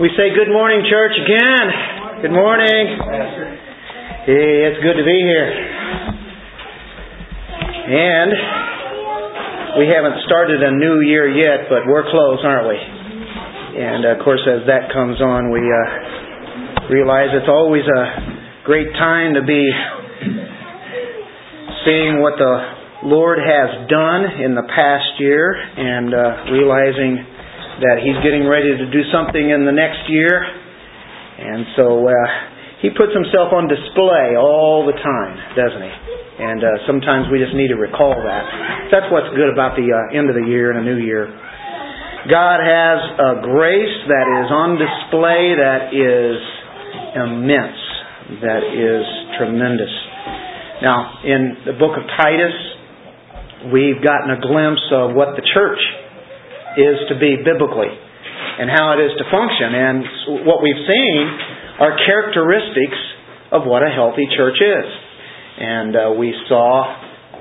We say good morning, church, again. Good morning. Hey, it's good to be here. And we haven't started a new year yet, but we're close, aren't we? And of course, as that comes on, we uh, realize it's always a great time to be seeing what the Lord has done in the past year and uh, realizing that he's getting ready to do something in the next year. And so uh, he puts himself on display all the time, doesn't he? And uh, sometimes we just need to recall that. That's what's good about the uh, end of the year and a new year. God has a grace that is on display that is immense, that is tremendous. Now, in the book of Titus, we've gotten a glimpse of what the church is to be biblically and how it is to function. And what we've seen are characteristics of what a healthy church is. And uh, we saw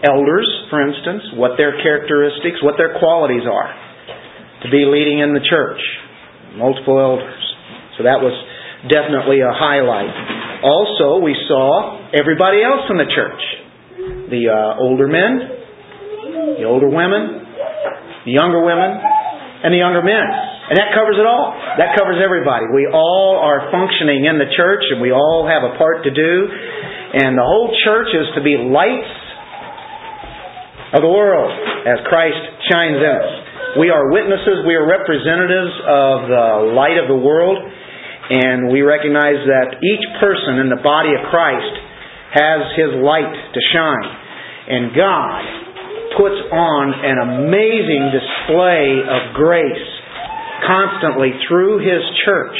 elders, for instance, what their characteristics, what their qualities are to be leading in the church. Multiple elders. So that was definitely a highlight. Also, we saw everybody else in the church the uh, older men, the older women, the younger women, and the younger men. And that covers it all. That covers everybody. We all are functioning in the church and we all have a part to do. And the whole church is to be lights of the world as Christ shines in us. We are witnesses, we are representatives of the light of the world, and we recognize that each person in the body of Christ has his light to shine. And God puts on an amazing display of grace constantly through His church.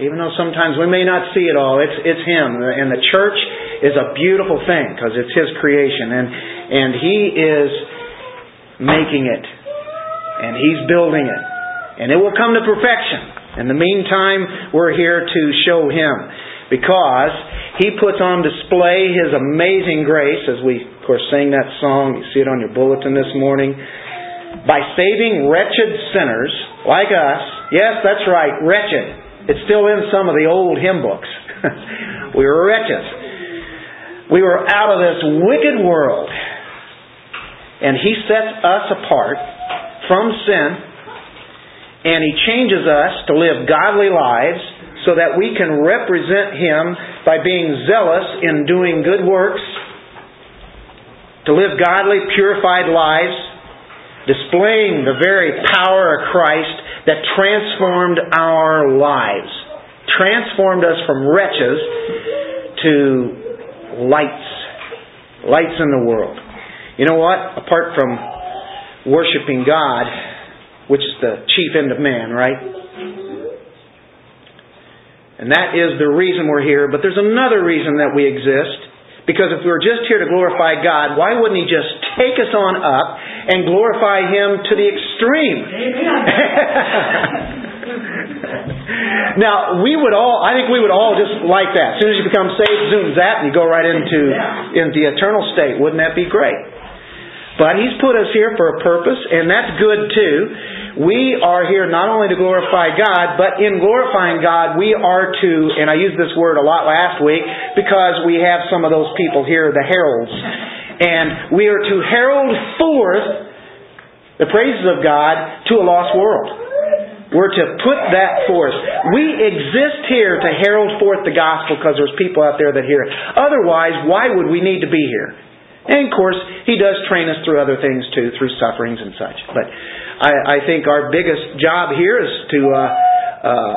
Even though sometimes we may not see it all, it's, it's Him. And the church is a beautiful thing because it's His creation. And, and He is making it. And He's building it. And it will come to perfection. In the meantime, we're here to show Him because He puts on display His amazing grace, as we, of course, sing that song. You see it on your bulletin this morning. By saving wretched sinners like us. Yes, that's right, wretched. It's still in some of the old hymn books. we were wretched. We were out of this wicked world. And He sets us apart from sin, and He changes us to live godly lives so that we can represent Him by being zealous in doing good works, to live godly, purified lives, displaying the very power of Christ that transformed our lives, transformed us from wretches to lights, lights in the world. You know what? Apart from worshiping God, which is the chief end of man, right? And that is the reason we're here. But there's another reason that we exist. Because if we were just here to glorify God, why wouldn't He just take us on up and glorify Him to the extreme? now, we would all, I think we would all just like that. As soon as you become saved, zoom zap, and you go right into, into the eternal state. Wouldn't that be great? But He's put us here for a purpose, and that's good too. We are here not only to glorify God, but in glorifying God, we are to, and I used this word a lot last week because we have some of those people here, the heralds. And we are to herald forth the praises of God to a lost world. We're to put that forth. We exist here to herald forth the gospel because there's people out there that hear it. Otherwise, why would we need to be here? And of course, He does train us through other things too, through sufferings and such. But I, I think our biggest job here is to uh, uh,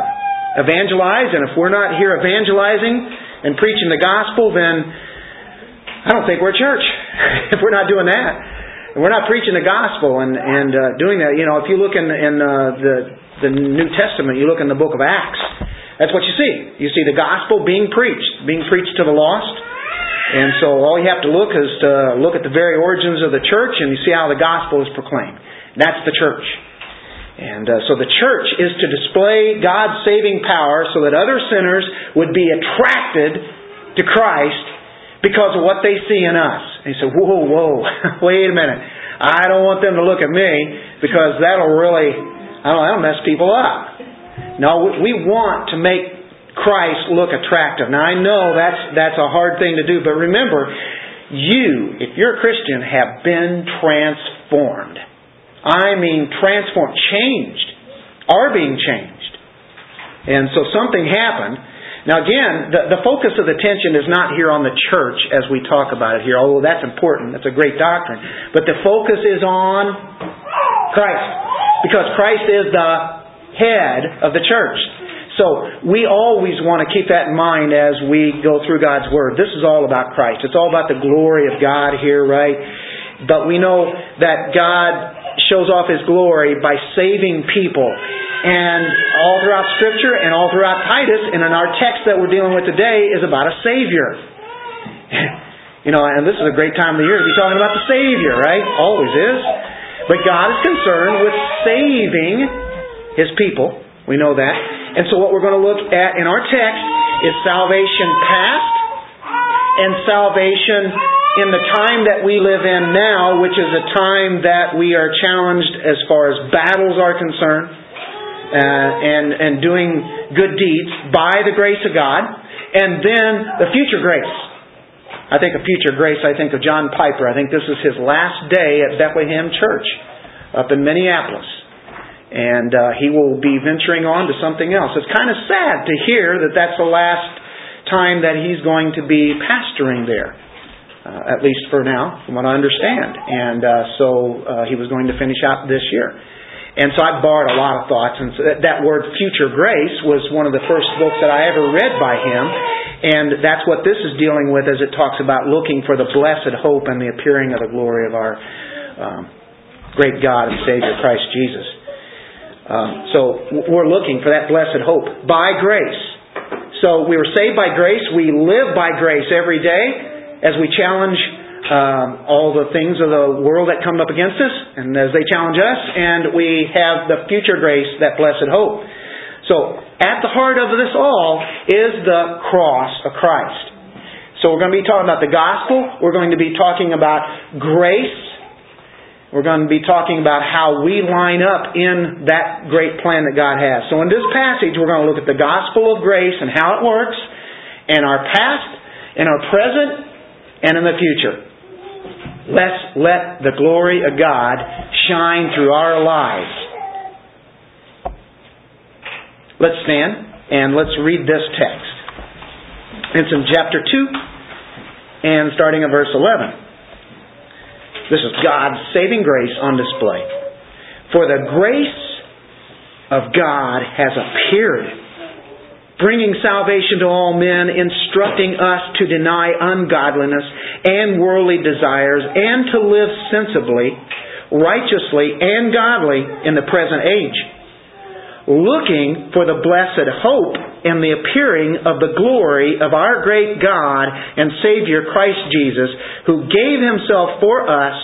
evangelize, and if we're not here evangelizing and preaching the gospel, then I don't think we're a church. if we're not doing that, and we're not preaching the gospel and and uh, doing that, you know, if you look in in uh, the the New Testament, you look in the book of Acts. That's what you see. You see the gospel being preached, being preached to the lost and so all you have to look is to look at the very origins of the church and you see how the gospel is proclaimed. That's the church. And uh, so the church is to display God's saving power so that other sinners would be attracted to Christ because of what they see in us. And you say, whoa, whoa, wait a minute. I don't want them to look at me because that'll really, I don't know, that'll mess people up. No, we want to make Christ look attractive. Now I know that's that's a hard thing to do, but remember, you, if you're a Christian, have been transformed. I mean transformed, changed, are being changed. And so something happened. Now again, the, the focus of the tension is not here on the church as we talk about it here, although that's important, that's a great doctrine. But the focus is on Christ. Because Christ is the head of the church. So we always want to keep that in mind as we go through God's Word. This is all about Christ. It's all about the glory of God here, right? But we know that God shows off His glory by saving people. And all throughout Scripture and all throughout Titus, and in our text that we're dealing with today, is about a Savior. you know, and this is a great time of the year to be talking about the Savior, right? Always is. But God is concerned with saving His people. We know that. And so what we're going to look at in our text is salvation past and salvation in the time that we live in now, which is a time that we are challenged as far as battles are concerned uh, and, and doing good deeds by the grace of God, and then the future grace. I think of future grace, I think of John Piper. I think this is his last day at Bethlehem Church up in Minneapolis and uh, he will be venturing on to something else. It's kind of sad to hear that that's the last time that he's going to be pastoring there, uh, at least for now, from what I understand. And uh, so uh, he was going to finish out this year. And so I borrowed a lot of thoughts, and so that, that word "future grace" was one of the first books that I ever read by him, and that's what this is dealing with as it talks about looking for the blessed hope and the appearing of the glory of our um, great God and Savior Christ Jesus. Um, so we're looking for that blessed hope by grace. So we were saved by grace. We live by grace every day as we challenge um, all the things of the world that come up against us, and as they challenge us, and we have the future grace, that blessed hope. So at the heart of this all is the cross of Christ. So we're going to be talking about the gospel. We're going to be talking about grace we're going to be talking about how we line up in that great plan that God has. So in this passage, we're going to look at the gospel of grace and how it works, in our past, in our present, and in the future. Let's let the glory of God shine through our lives. Let's stand and let's read this text. It's in chapter 2 and starting at verse 11. This is God's saving grace on display. For the grace of God has appeared, bringing salvation to all men, instructing us to deny ungodliness and worldly desires, and to live sensibly, righteously, and godly in the present age looking for the blessed hope and the appearing of the glory of our great God and Savior Christ Jesus, who gave himself for us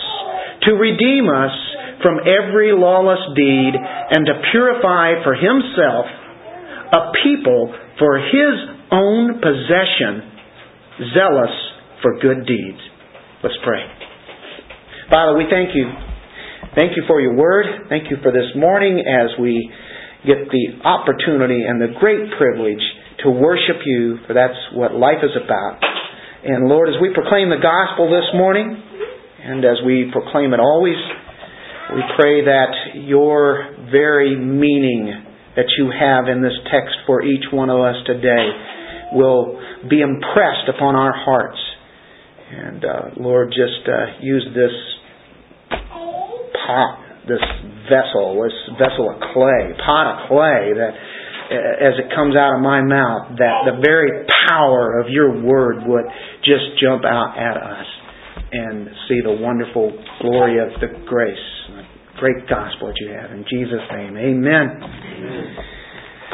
to redeem us from every lawless deed and to purify for himself a people for his own possession, zealous for good deeds. Let's pray. Father, we thank you. Thank you for your word. Thank you for this morning as we get the opportunity and the great privilege to worship you, for that's what life is about. And Lord, as we proclaim the gospel this morning, and as we proclaim it always, we pray that your very meaning that you have in this text for each one of us today will be impressed upon our hearts. And uh, Lord, just uh, use this pot, this vessel, this vessel of clay, pot of clay, that as it comes out of my mouth, that the very power of your word would just jump out at us and see the wonderful glory of the grace, the great gospel that you have. In Jesus' name, amen. amen.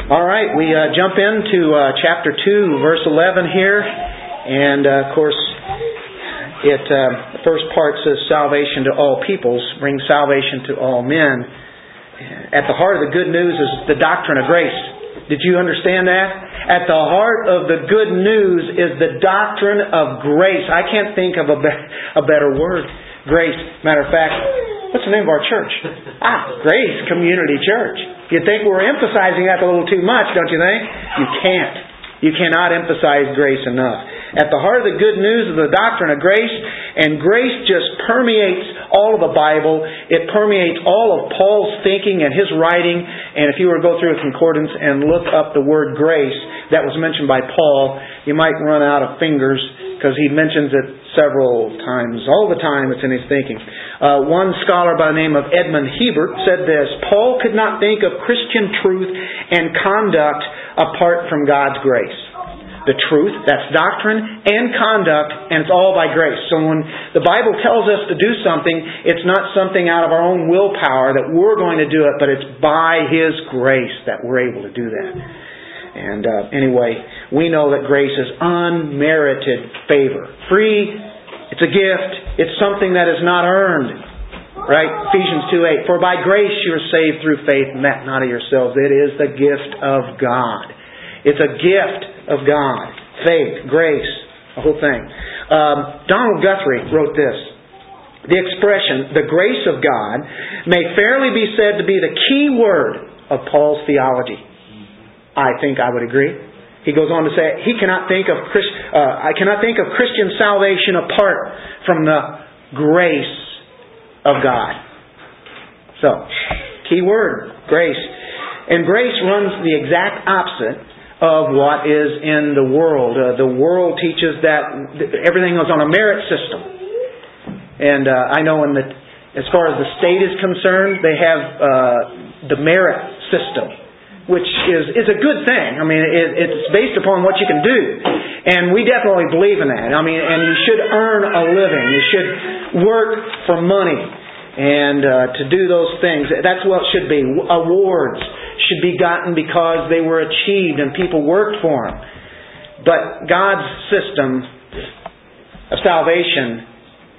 All right, we uh, jump into uh, chapter 2, verse 11 here. And uh, of course, it uh, the first part says salvation to all peoples, brings salvation to all men. At the heart of the good news is the doctrine of grace. Did you understand that? At the heart of the good news is the doctrine of grace. I can't think of a, be- a better word. Grace. Matter of fact, what's the name of our church? Ah, Grace Community Church. You think we're emphasizing that a little too much, don't you think? You can't. You cannot emphasize grace enough. At the heart of the good news of the doctrine of grace, and grace just permeates all of the Bible. It permeates all of Paul's thinking and his writing. And if you were to go through a concordance and look up the word grace that was mentioned by Paul, you might run out of fingers because he mentions it several times. All the time it's in his thinking. Uh, one scholar by the name of Edmund Hiebert said this Paul could not think of Christian truth and conduct apart from God's grace. The truth, that's doctrine and conduct, and it's all by grace. So when the Bible tells us to do something, it's not something out of our own willpower that we're going to do it, but it's by His grace that we're able to do that. And uh, anyway, we know that grace is unmerited favor. Free, it's a gift, it's something that is not earned. Right? Ephesians 2 8. For by grace you are saved through faith, and that not of yourselves. It is the gift of God. It's a gift of God. Faith, grace, the whole thing. Um, Donald Guthrie wrote this. The expression, the grace of God, may fairly be said to be the key word of Paul's theology. I think I would agree. He goes on to say, he cannot think of Christ, uh, I cannot think of Christian salvation apart from the grace of God. So, key word, grace. And grace runs the exact opposite of what is in the world. Uh, the world teaches that everything is on a merit system. And uh, I know in the, as far as the state is concerned, they have uh, the merit system which is, is a good thing. I mean, it, it's based upon what you can do. And we definitely believe in that. I mean, and you should earn a living. You should work for money and uh, to do those things. That's what should be. Awards should be gotten because they were achieved and people worked for them. But God's system of salvation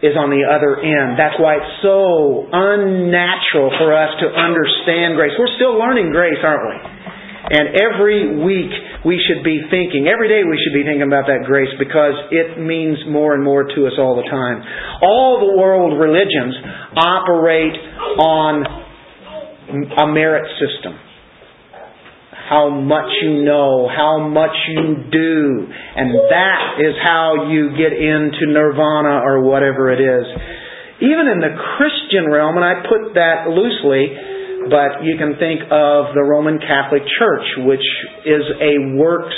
is on the other end. That's why it's so unnatural for us to understand grace. We're still learning grace, aren't we? And every week we should be thinking, every day we should be thinking about that grace because it means more and more to us all the time. All the world religions operate on a merit system how much you know, how much you do. And that is how you get into nirvana or whatever it is. Even in the Christian realm, and I put that loosely, but you can think of the Roman Catholic Church, which is a works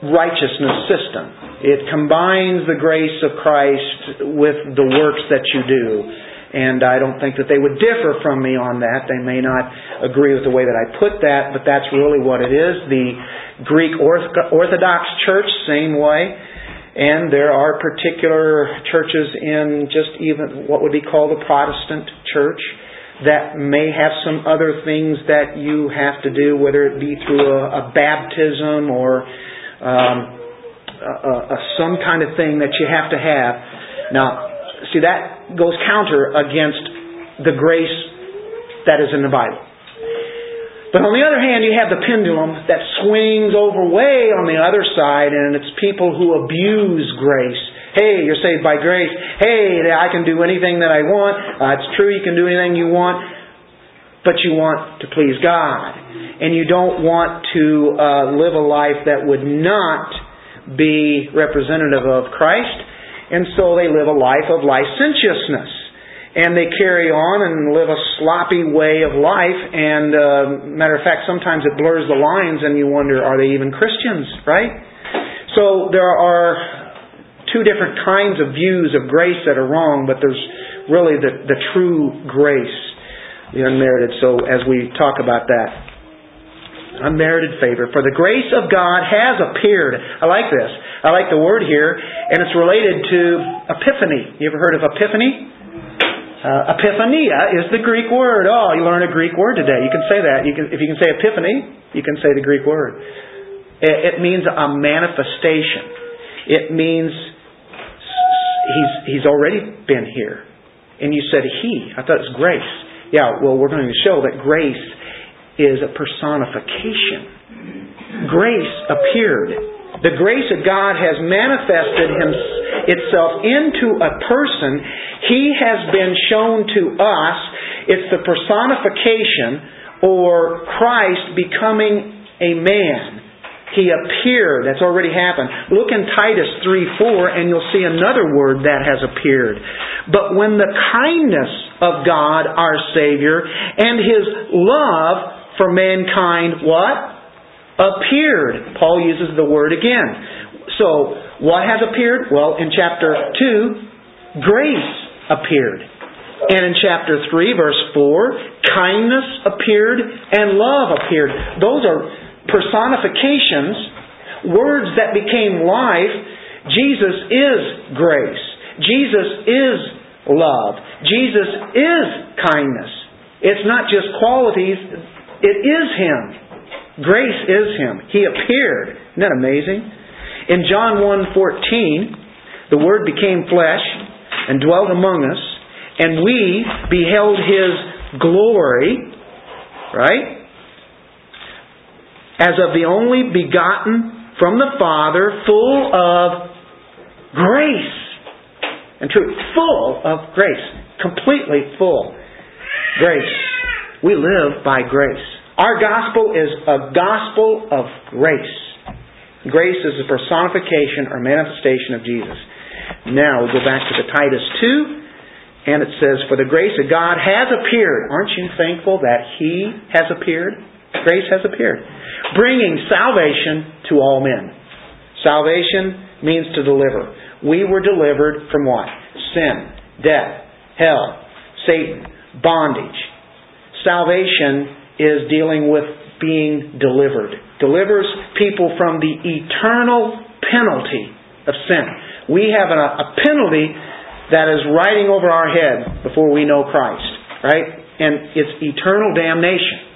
righteousness system. It combines the grace of Christ with the works that you do. And I don't think that they would differ from me on that. They may not agree with the way that I put that, but that's really what it is. The Greek Orthodox Church, same way. And there are particular churches in just even what would be called the Protestant church that may have some other things that you have to do, whether it be through a, a baptism or um, a, a, some kind of thing that you have to have. Now, See, that goes counter against the grace that is in the Bible. But on the other hand, you have the pendulum that swings over way on the other side, and it's people who abuse grace. Hey, you're saved by grace. Hey, I can do anything that I want. Uh, it's true, you can do anything you want, but you want to please God. And you don't want to uh, live a life that would not be representative of Christ and so they live a life of licentiousness. And they carry on and live a sloppy way of life. And, uh, matter of fact, sometimes it blurs the lines and you wonder, are they even Christians, right? So there are two different kinds of views of grace that are wrong, but there's really the, the true grace, the unmerited. So as we talk about that, unmerited favor. For the grace of God has appeared. I like this. I like the word here, and it's related to epiphany. You ever heard of epiphany? Uh, epiphania is the Greek word. Oh, you learn a Greek word today. You can say that. You can, if you can say epiphany, you can say the Greek word. It, it means a manifestation. It means he's he's already been here. And you said he. I thought it was grace. Yeah, well, we're going to show that grace is a personification. Grace appeared the grace of God has manifested him, itself into a person. He has been shown to us It's the personification or Christ becoming a man. He appeared. That's already happened. Look in Titus 3 4, and you'll see another word that has appeared. But when the kindness of God, our Savior, and His love for mankind, what? Appeared. Paul uses the word again. So, what has appeared? Well, in chapter 2, grace appeared. And in chapter 3, verse 4, kindness appeared and love appeared. Those are personifications, words that became life. Jesus is grace. Jesus is love. Jesus is kindness. It's not just qualities, it is Him. Grace is Him. He appeared. Isn't that amazing? In John 1.14, the Word became flesh and dwelt among us and we beheld His glory, right? As of the only begotten from the Father, full of grace and truth. Full of grace. Completely full. Grace. We live by grace. Our gospel is a gospel of grace. Grace is the personification or manifestation of Jesus. Now we go back to the Titus 2 and it says, For the grace of God has appeared. Aren't you thankful that He has appeared? Grace has appeared. Bringing salvation to all men. Salvation means to deliver. We were delivered from what? Sin, death, hell, Satan, bondage. Salvation is dealing with being delivered. Delivers people from the eternal penalty of sin. We have a, a penalty that is riding over our head before we know Christ, right? And it's eternal damnation,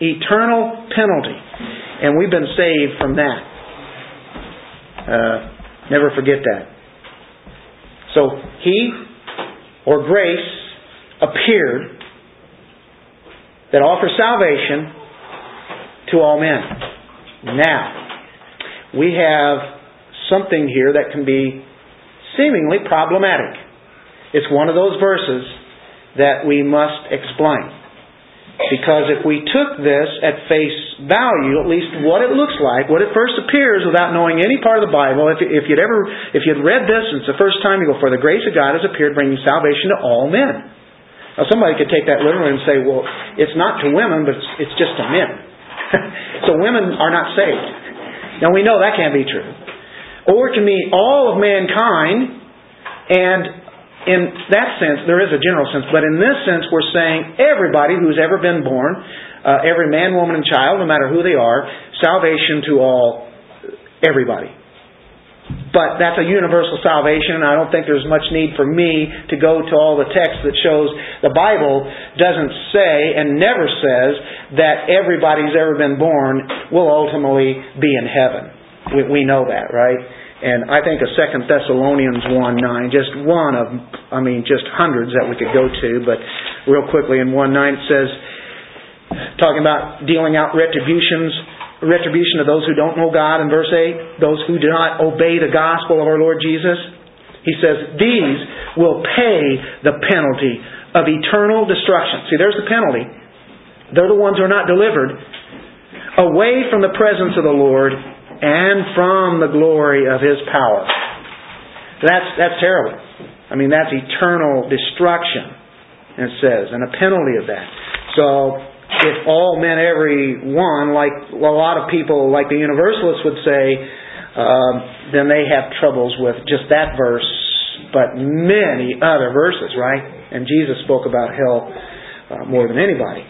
eternal penalty. And we've been saved from that. Uh, never forget that. So, He or grace appeared that offers salvation to all men. Now, we have something here that can be seemingly problematic. It's one of those verses that we must explain. Because if we took this at face value, at least what it looks like, what it first appears without knowing any part of the Bible, if, if you'd ever, if you'd read this and it's the first time you go, for the grace of God has appeared bringing salvation to all men. Now somebody could take that literally and say, well, it's not to women, but it's, it's just to men. so women are not saved. Now we know that can't be true or to meet all of mankind. And in that sense, there is a general sense, but in this sense, we're saying everybody who's ever been born, uh, every man, woman, and child, no matter who they are, salvation to all, everybody. But that's a universal salvation, and I don't think there's much need for me to go to all the text that shows the Bible doesn't say and never says that everybody who's ever been born will ultimately be in heaven. We, we know that, right? And I think of Second Thessalonians 1 9, just one of, I mean, just hundreds that we could go to, but real quickly in 1 9 it says, talking about dealing out retributions, retribution of those who don't know God in verse 8, those who do not obey the gospel of our Lord Jesus. He says, these will pay the penalty of eternal destruction. See, there's the penalty. They're the ones who are not delivered away from the presence of the Lord and from the glory of His power. That's, that's terrible. I mean, that's eternal destruction, it says, and a penalty of that. So, if all men, every one, like a lot of people, like the Universalists would say, uh, then they have troubles with just that verse, but many other verses, right? And Jesus spoke about hell uh, more than anybody.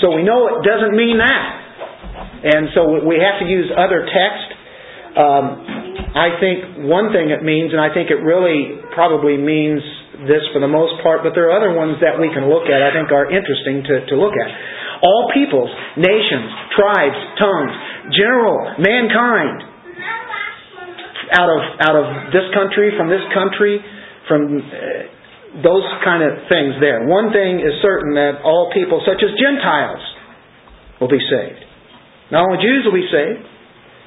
So we know it doesn't mean that. And so we have to use other text. Um, I think one thing it means, and I think it really probably means this for the most part, but there are other ones that we can look at I think are interesting to, to look at. All peoples, nations, tribes, tongues, general, mankind, out of, out of this country, from this country, from uh, those kind of things there. One thing is certain that all people, such as Gentiles, will be saved. Not only Jews will be saved,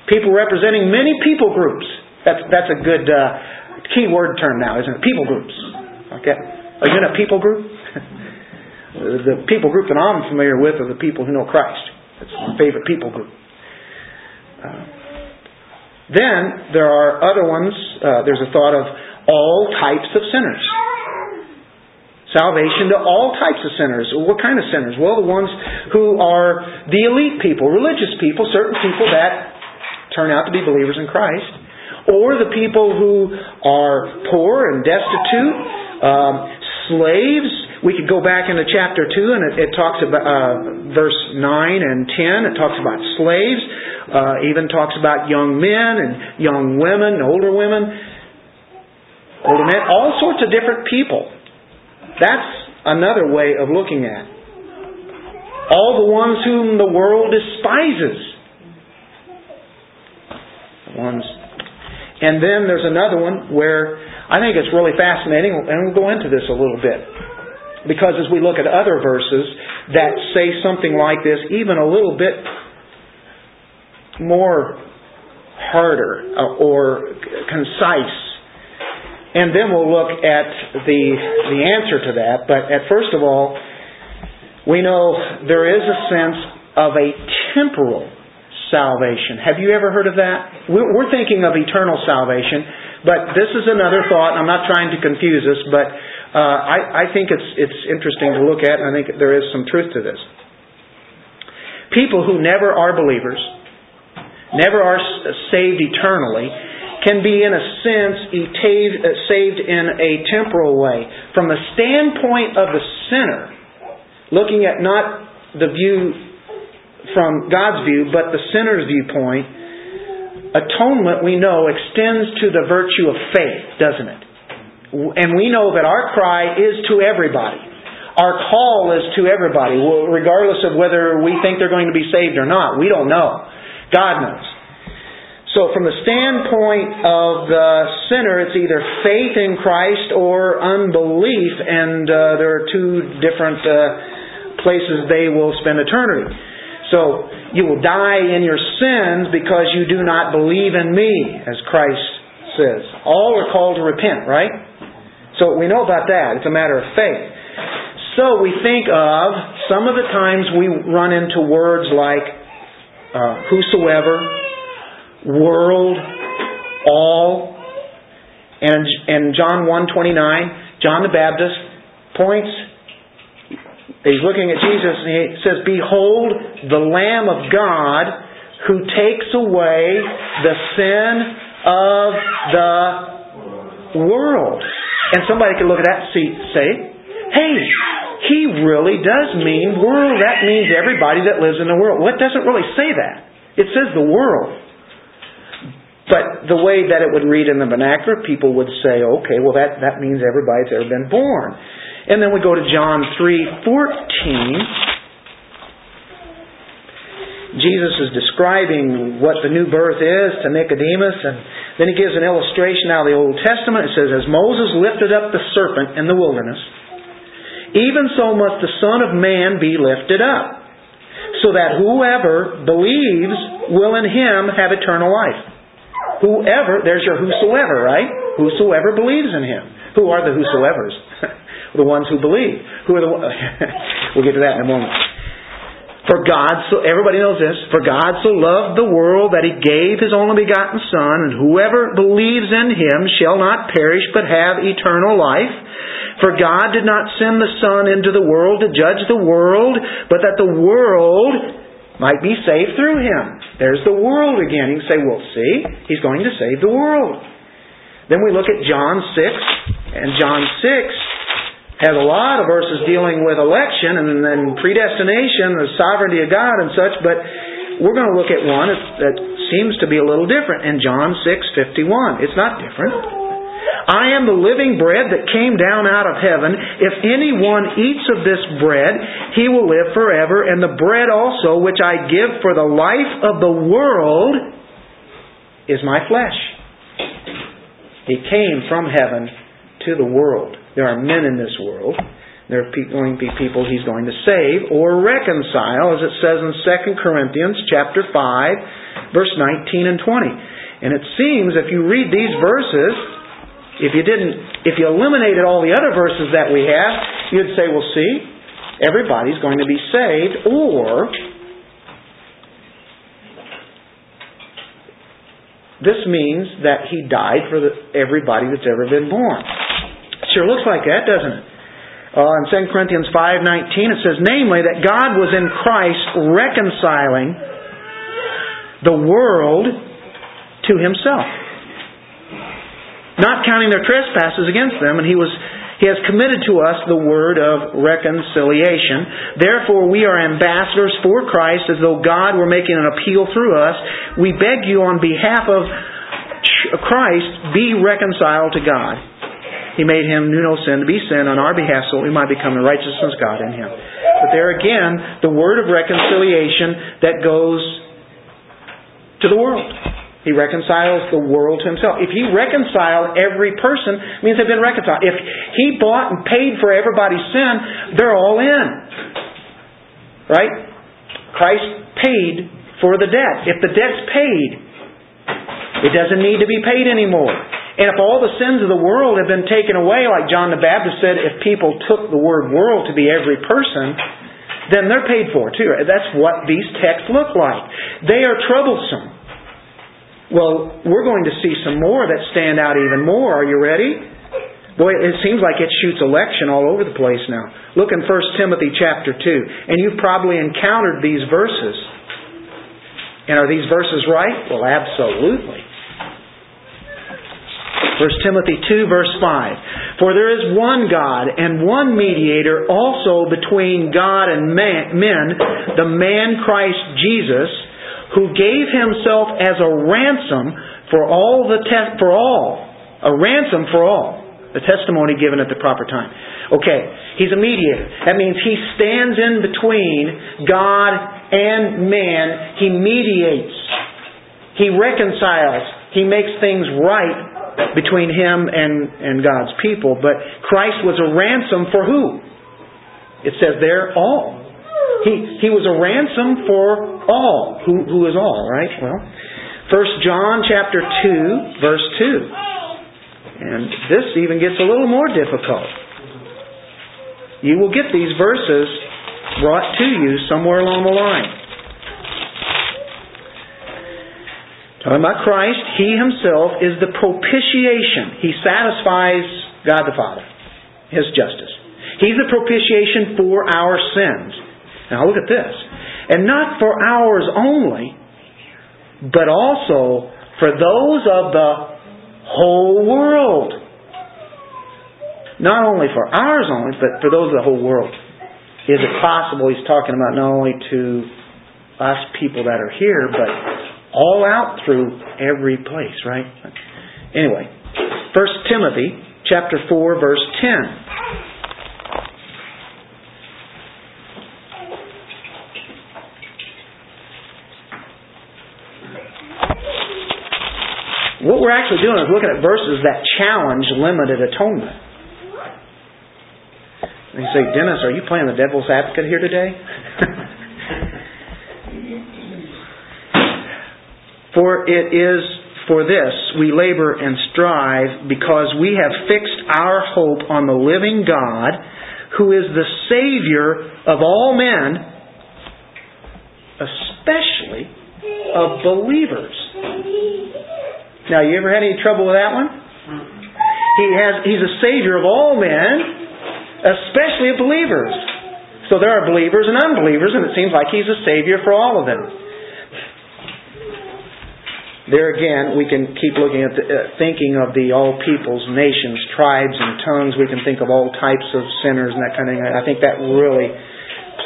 people representing many people groups. That's, that's a good uh, key word term now, isn't it? People groups. Okay? Are you in a people group? the people group that I'm familiar with are the people who know Christ. That's my favorite people group. Uh, then there are other ones. Uh, there's a thought of all types of sinners. Salvation to all types of sinners. What kind of sinners? Well, the ones who are the elite people, religious people, certain people that turn out to be believers in Christ, or the people who are poor and destitute, um, slaves. We could go back into chapter 2 and it, it talks about uh, verse 9 and 10. It talks about slaves, uh, even talks about young men and young women, older women, older men, all sorts of different people. That's another way of looking at. All the ones whom the world despises. Ones. And then there's another one where I think it's really fascinating, and we'll go into this a little bit. Because as we look at other verses that say something like this, even a little bit more harder uh, or concise, and then we'll look at the, the answer to that. But at first of all, we know there is a sense of a temporal salvation. Have you ever heard of that? We're thinking of eternal salvation, but this is another thought. I'm not trying to confuse us, but uh, I, I think it's it's interesting to look at, and I think there is some truth to this. People who never are believers, never are saved eternally, can be in a sense uh, saved in a temporal way. From the standpoint of the sinner, looking at not the view from God's view, but the sinner's viewpoint, atonement, we know, extends to the virtue of faith, doesn't it? And we know that our cry is to everybody. Our call is to everybody, regardless of whether we think they're going to be saved or not. We don't know. God knows. So, from the standpoint of the sinner, it's either faith in Christ or unbelief, and uh, there are two different uh, places they will spend eternity. So you will die in your sins because you do not believe in me, as Christ says. All are called to repent, right? So we know about that. It's a matter of faith. So we think of some of the times we run into words like uh, whosoever, world, all, and in John 1.29, John the Baptist points He's looking at Jesus and he says, Behold the Lamb of God who takes away the sin of the world. And somebody could look at that and say, Hey, he really does mean world. That means everybody that lives in the world. Well, it doesn't really say that. It says the world. But the way that it would read in the vernacular, people would say, okay, well that, that means everybody's ever been born. And then we go to John 3:14. Jesus is describing what the new birth is to Nicodemus, and then he gives an illustration out of the Old Testament. It says, As Moses lifted up the serpent in the wilderness, even so must the Son of Man be lifted up, so that whoever believes will in him have eternal life. Whoever, there's your whosoever, right? Whosoever believes in him. Who are the whosoevers? the ones who believe. Who are the We'll get to that in a moment. For God so everybody knows this, for God so loved the world that he gave his only begotten son, and whoever believes in him shall not perish but have eternal life. For God did not send the son into the world to judge the world, but that the world might be saved through him. There's the world again. You can say, well, see, he's going to save the world. Then we look at John 6, and John 6 has a lot of verses dealing with election and then predestination, the sovereignty of God and such, but we're going to look at one that seems to be a little different in John 6:51. It's not different. I am the living bread that came down out of heaven. If anyone eats of this bread, he will live forever, and the bread also which I give for the life of the world is my flesh. He came from heaven to the world. There are men in this world. There are going to be people he's going to save or reconcile, as it says in 2 Corinthians chapter 5, verse 19 and 20. And it seems if you read these verses, if you didn't, if you eliminated all the other verses that we have, you'd say, well, see, everybody's going to be saved, or this means that he died for the, everybody that's ever been born. Sure looks like that, doesn't it? Uh, in 2 Corinthians 5.19 it says, namely, that God was in Christ reconciling the world to himself. Not counting their trespasses against them, and he was he has committed to us the word of reconciliation. Therefore, we are ambassadors for Christ as though God were making an appeal through us. We beg you on behalf of Christ, be reconciled to God. He made him knew no sin to be sin on our behalf so that we might become the righteousness of God in him. But there again, the word of reconciliation that goes to the world. He reconciles the world to himself. If he reconciled every person, means they've been reconciled. If he bought and paid for everybody's sin, they're all in. Right? Christ paid for the debt. If the debt's paid, it doesn't need to be paid anymore. And if all the sins of the world have been taken away, like John the Baptist said, if people took the word world to be every person, then they're paid for too. That's what these texts look like. They are troublesome. Well, we're going to see some more that stand out even more. Are you ready? Boy, it seems like it shoots election all over the place now. Look in 1 Timothy chapter 2. And you've probably encountered these verses. And are these verses right? Well, absolutely. 1 Timothy 2 verse 5. For there is one God and one mediator also between God and man, men, the man Christ Jesus, who gave himself as a ransom for all the te- for all a ransom for all the testimony given at the proper time. Okay, he's a mediator. That means he stands in between God and man. He mediates. He reconciles. He makes things right between him and, and God's people. But Christ was a ransom for who? It says there, all. He, he was a ransom for all. Who, who is all, right? Well, 1 John chapter 2, verse 2. And this even gets a little more difficult. You will get these verses brought to you somewhere along the line. Talking about Christ, He Himself is the propitiation. He satisfies God the Father, His justice. He's the propitiation for our sins. Now look at this. And not for ours only, but also for those of the whole world. Not only for ours only, but for those of the whole world. Is it possible he's talking about not only to us people that are here, but all out through every place, right? Anyway, 1 Timothy chapter 4 verse 10. What we're actually doing is looking at verses that challenge limited atonement. And you say, Dennis, are you playing the devil's advocate here today? for it is for this we labor and strive because we have fixed our hope on the living God who is the Savior of all men, especially of believers. Now, you ever had any trouble with that one? He has, he's a Savior of all men, especially of believers. So there are believers and unbelievers, and it seems like He's a Savior for all of them. There again, we can keep looking at the, uh, thinking of the all peoples, nations, tribes, and tongues. We can think of all types of sinners and that kind of thing. I think that really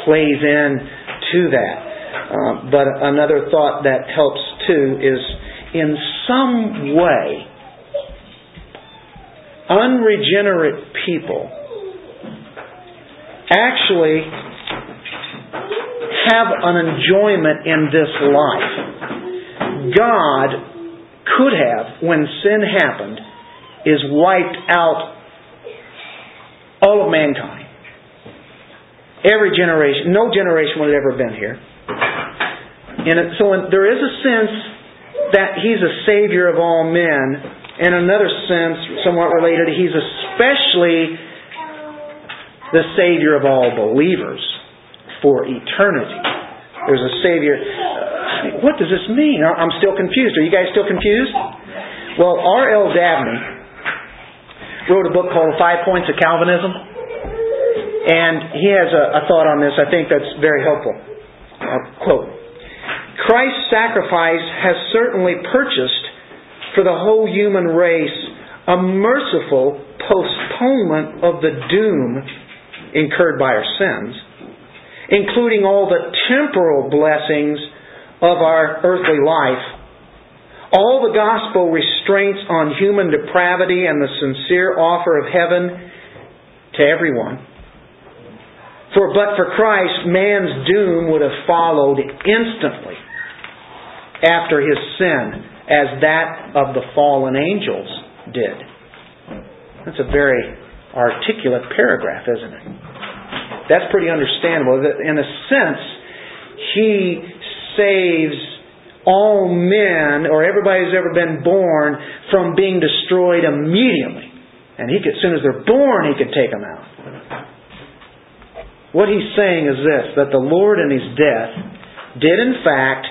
plays in to that. Uh, but another thought that helps too is in some way, unregenerate people actually have an enjoyment in this life. God could have, when sin happened, is wiped out all of mankind. Every generation, no generation would have ever been here. And so there is a sense that He's a Savior of all men. In another sense, somewhat related, He's especially the Savior of all believers for eternity. There's a Savior. What does this mean? I'm still confused. Are you guys still confused? Well, R.L. Dabney wrote a book called Five Points of Calvinism. And he has a, a thought on this I think that's very helpful. Uh, quote Christ's sacrifice has certainly purchased for the whole human race a merciful postponement of the doom incurred by our sins, including all the temporal blessings of our earthly life, all the gospel restraints on human depravity and the sincere offer of heaven to everyone. For but for Christ, man's doom would have followed instantly after his sin, as that of the fallen angels did. That's a very articulate paragraph, isn't it? That's pretty understandable. In a sense, he saves all men, or everybody who's ever been born, from being destroyed immediately. And he could, as soon as they're born, he could take them out. What he's saying is this that the Lord in his death did, in fact,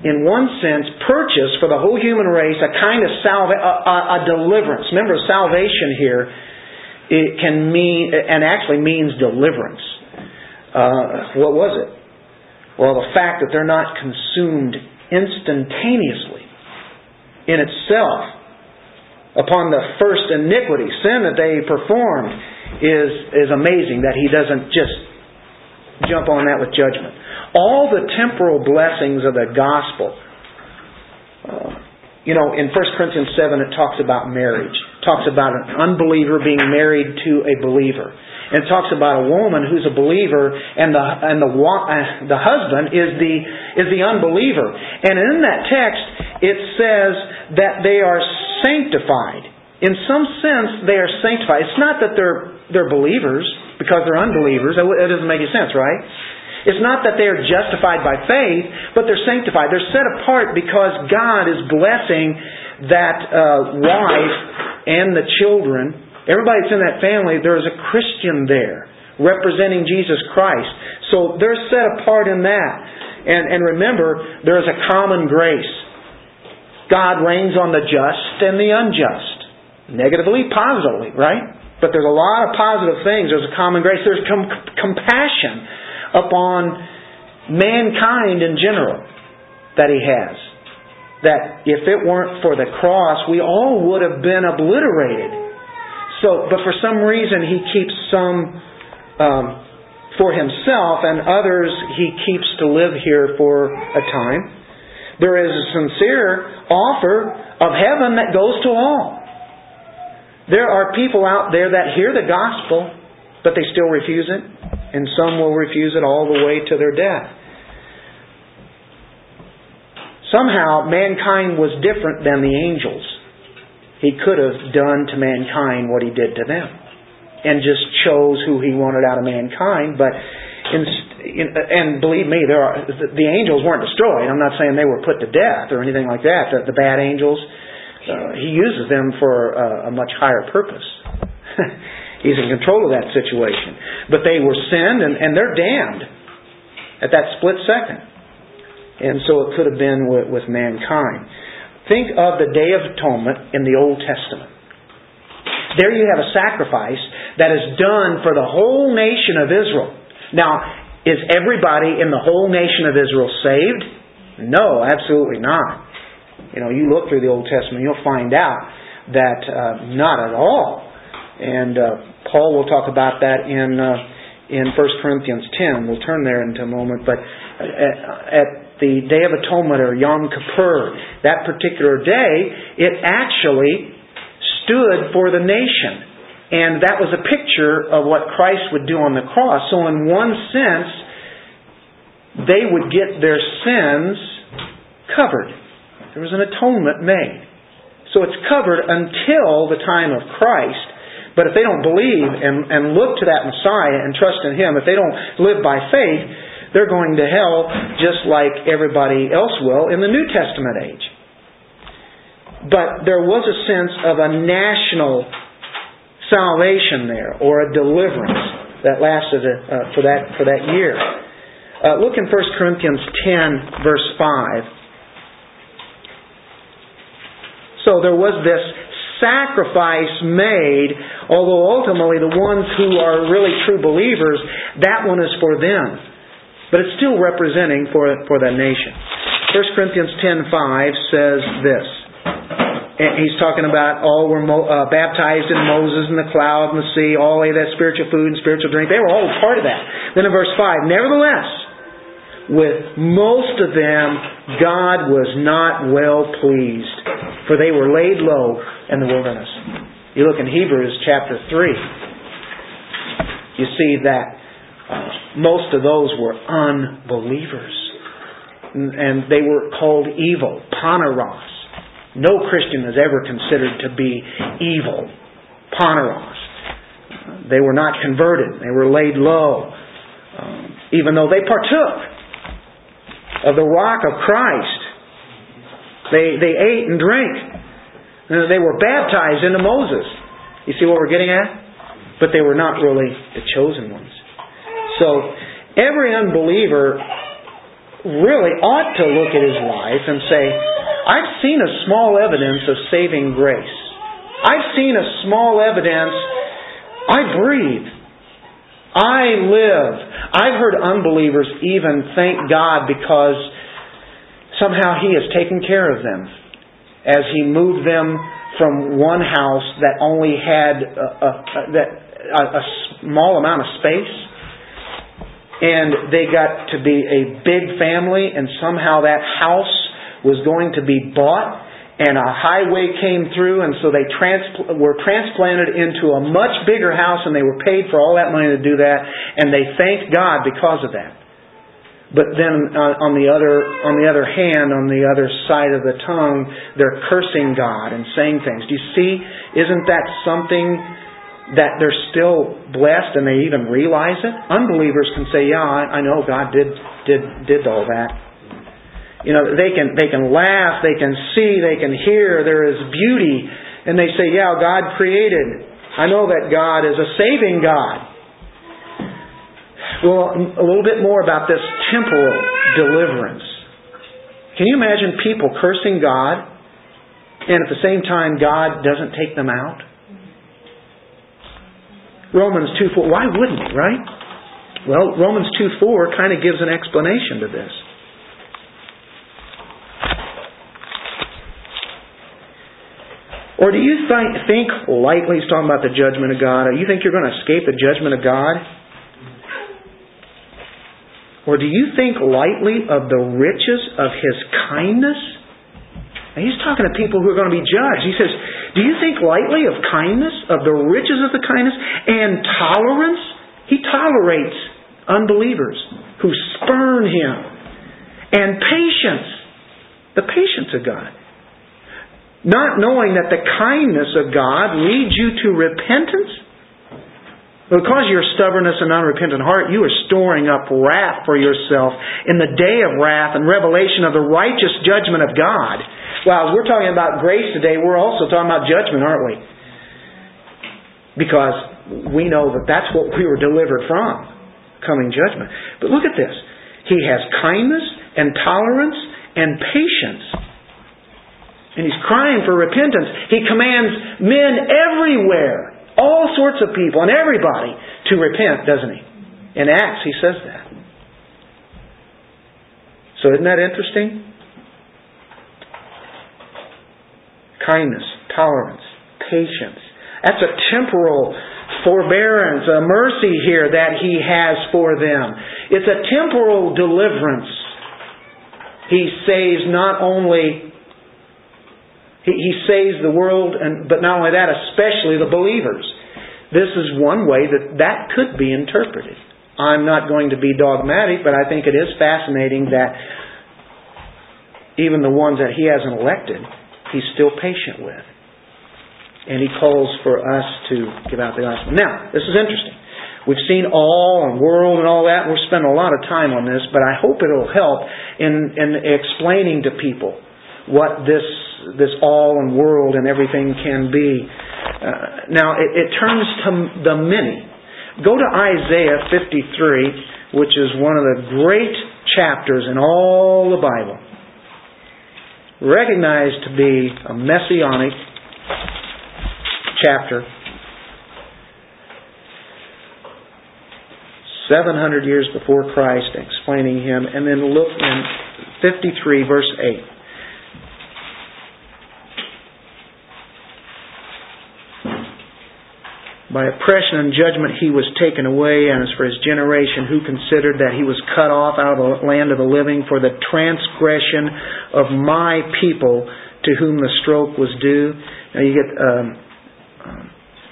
in one sense, purchase for the whole human race a kind of salva- a, a, a deliverance. Remember, salvation here it can mean and actually means deliverance. Uh, what was it? Well, the fact that they're not consumed instantaneously in itself upon the first iniquity, sin that they performed, is, is amazing that he doesn't just jump on that with judgment. All the temporal blessings of the gospel. Uh, you know, in 1 Corinthians 7, it talks about marriage. It talks about an unbeliever being married to a believer. And it talks about a woman who's a believer, and the and the uh, the husband is the is the unbeliever. And in that text, it says that they are sanctified. In some sense, they are sanctified. It's not that they're they're believers because they're unbelievers. That doesn't make any sense, right? It's not that they are justified by faith, but they're sanctified. They're set apart because God is blessing that uh, wife and the children. Everybody that's in that family, there is a Christian there representing Jesus Christ. So they're set apart in that. And, and remember, there is a common grace. God rains on the just and the unjust. Negatively, positively, right? But there's a lot of positive things. There's a common grace. There's com- compassion upon mankind in general that He has. That if it weren't for the cross, we all would have been obliterated. So, but for some reason, He keeps some um, for Himself, and others He keeps to live here for a time. There is a sincere offer of heaven that goes to all. There are people out there that hear the gospel, but they still refuse it, and some will refuse it all the way to their death. Somehow, mankind was different than the angels. He could have done to mankind what he did to them, and just chose who he wanted out of mankind. But in, in, and believe me, there are the angels weren't destroyed. I'm not saying they were put to death or anything like that. The, the bad angels he uses them for uh, a much higher purpose. He's in control of that situation. But they were sinned and, and they're damned at that split second. And so it could have been with, with mankind. Think of the Day of Atonement in the Old Testament. There you have a sacrifice that is done for the whole nation of Israel. Now, is everybody in the whole nation of Israel saved? No, absolutely not. You know, you look through the Old Testament, you'll find out that uh, not at all. And uh, Paul will talk about that in uh, in 1 Corinthians 10. We'll turn there in a moment. But at, at the Day of Atonement or Yom Kippur, that particular day, it actually stood for the nation. And that was a picture of what Christ would do on the cross. So, in one sense, they would get their sins covered. There was an atonement made. So it's covered until the time of Christ. But if they don't believe and, and look to that Messiah and trust in Him, if they don't live by faith, they're going to hell just like everybody else will in the New Testament age. But there was a sense of a national salvation there or a deliverance that lasted uh, for that for that year. Uh, look in 1 Corinthians 10, verse 5. So there was this sacrifice made, although ultimately the ones who are really true believers, that one is for them. But it's still representing for, for the nation. 1 Corinthians 10.5 says this. He's talking about all were mo- uh, baptized in Moses and the cloud and the sea, all ate that spiritual food and spiritual drink. They were all part of that. Then in verse 5, nevertheless, with most of them, God was not well pleased, for they were laid low in the wilderness. You look in Hebrews chapter 3, you see that uh, most of those were unbelievers. And they were called evil, poneros. No Christian is ever considered to be evil. Poneros. They were not converted. They were laid low. Um, even though they partook of the rock of Christ. They, they ate and drank. They were baptized into Moses. You see what we're getting at? But they were not really the chosen ones. So, every unbeliever really ought to look at his life and say, I've seen a small evidence of saving grace. I've seen a small evidence. I breathe. I live. I've heard unbelievers even thank God because somehow He has taken care of them as He moved them from one house that only had a, a, a, a small amount of space and they got to be a big family, and somehow that house was going to be bought, and a highway came through, and so they transpl- were transplanted into a much bigger house, and they were paid for all that money to do that, and they thanked God because of that. But then uh, on the other on the other hand, on the other side of the tongue, they're cursing God and saying things. Do you see? Isn't that something that they're still blessed and they even realize it. Unbelievers can say, "Yeah, I, I know God did did did all that." You know, they can they can laugh, they can see, they can hear. There is beauty, and they say, "Yeah, God created. I know that God is a saving God." Well, a little bit more about this temporal deliverance. Can you imagine people cursing God, and at the same time God doesn't take them out? Romans 2 4. Why wouldn't he, right? Well, Romans 2 4 kind of gives an explanation to this. Or do you think, lightly, he's talking about the judgment of God, or you think you're going to escape the judgment of God? Or do you think lightly of the riches of His kindness? And he's talking to people who are going to be judged. He says, Do you think lightly of kindness, of the riches of the kindness, and tolerance? He tolerates unbelievers who spurn him. And patience, the patience of God. Not knowing that the kindness of God leads you to repentance because of your stubbornness and unrepentant heart, you are storing up wrath for yourself in the day of wrath and revelation of the righteous judgment of God. Well, as we're talking about grace today, we're also talking about judgment, aren't we? Because we know that that's what we were delivered from, coming judgment. But look at this. He has kindness and tolerance and patience. And he's crying for repentance. He commands men everywhere all sorts of people and everybody to repent, doesn't he? In Acts, he says that. So isn't that interesting? Kindness, tolerance, patience. That's a temporal forbearance, a mercy here that he has for them. It's a temporal deliverance. He saves not only he, he saves the world, and, but not only that, especially the believers. This is one way that that could be interpreted. I'm not going to be dogmatic, but I think it is fascinating that even the ones that he hasn't elected, he's still patient with. And he calls for us to give out the gospel. Now, this is interesting. We've seen all and world and all that. We're spending a lot of time on this, but I hope it'll help in, in explaining to people what this this all and world and everything can be. Uh, now it, it turns to the many. Go to Isaiah 53, which is one of the great chapters in all the Bible. Recognized to be a messianic chapter. 700 years before Christ, explaining him. And then look in 53, verse 8. By oppression and judgment he was taken away, and as for his generation, who considered that he was cut off out of the land of the living for the transgression of my people to whom the stroke was due. Now you get um,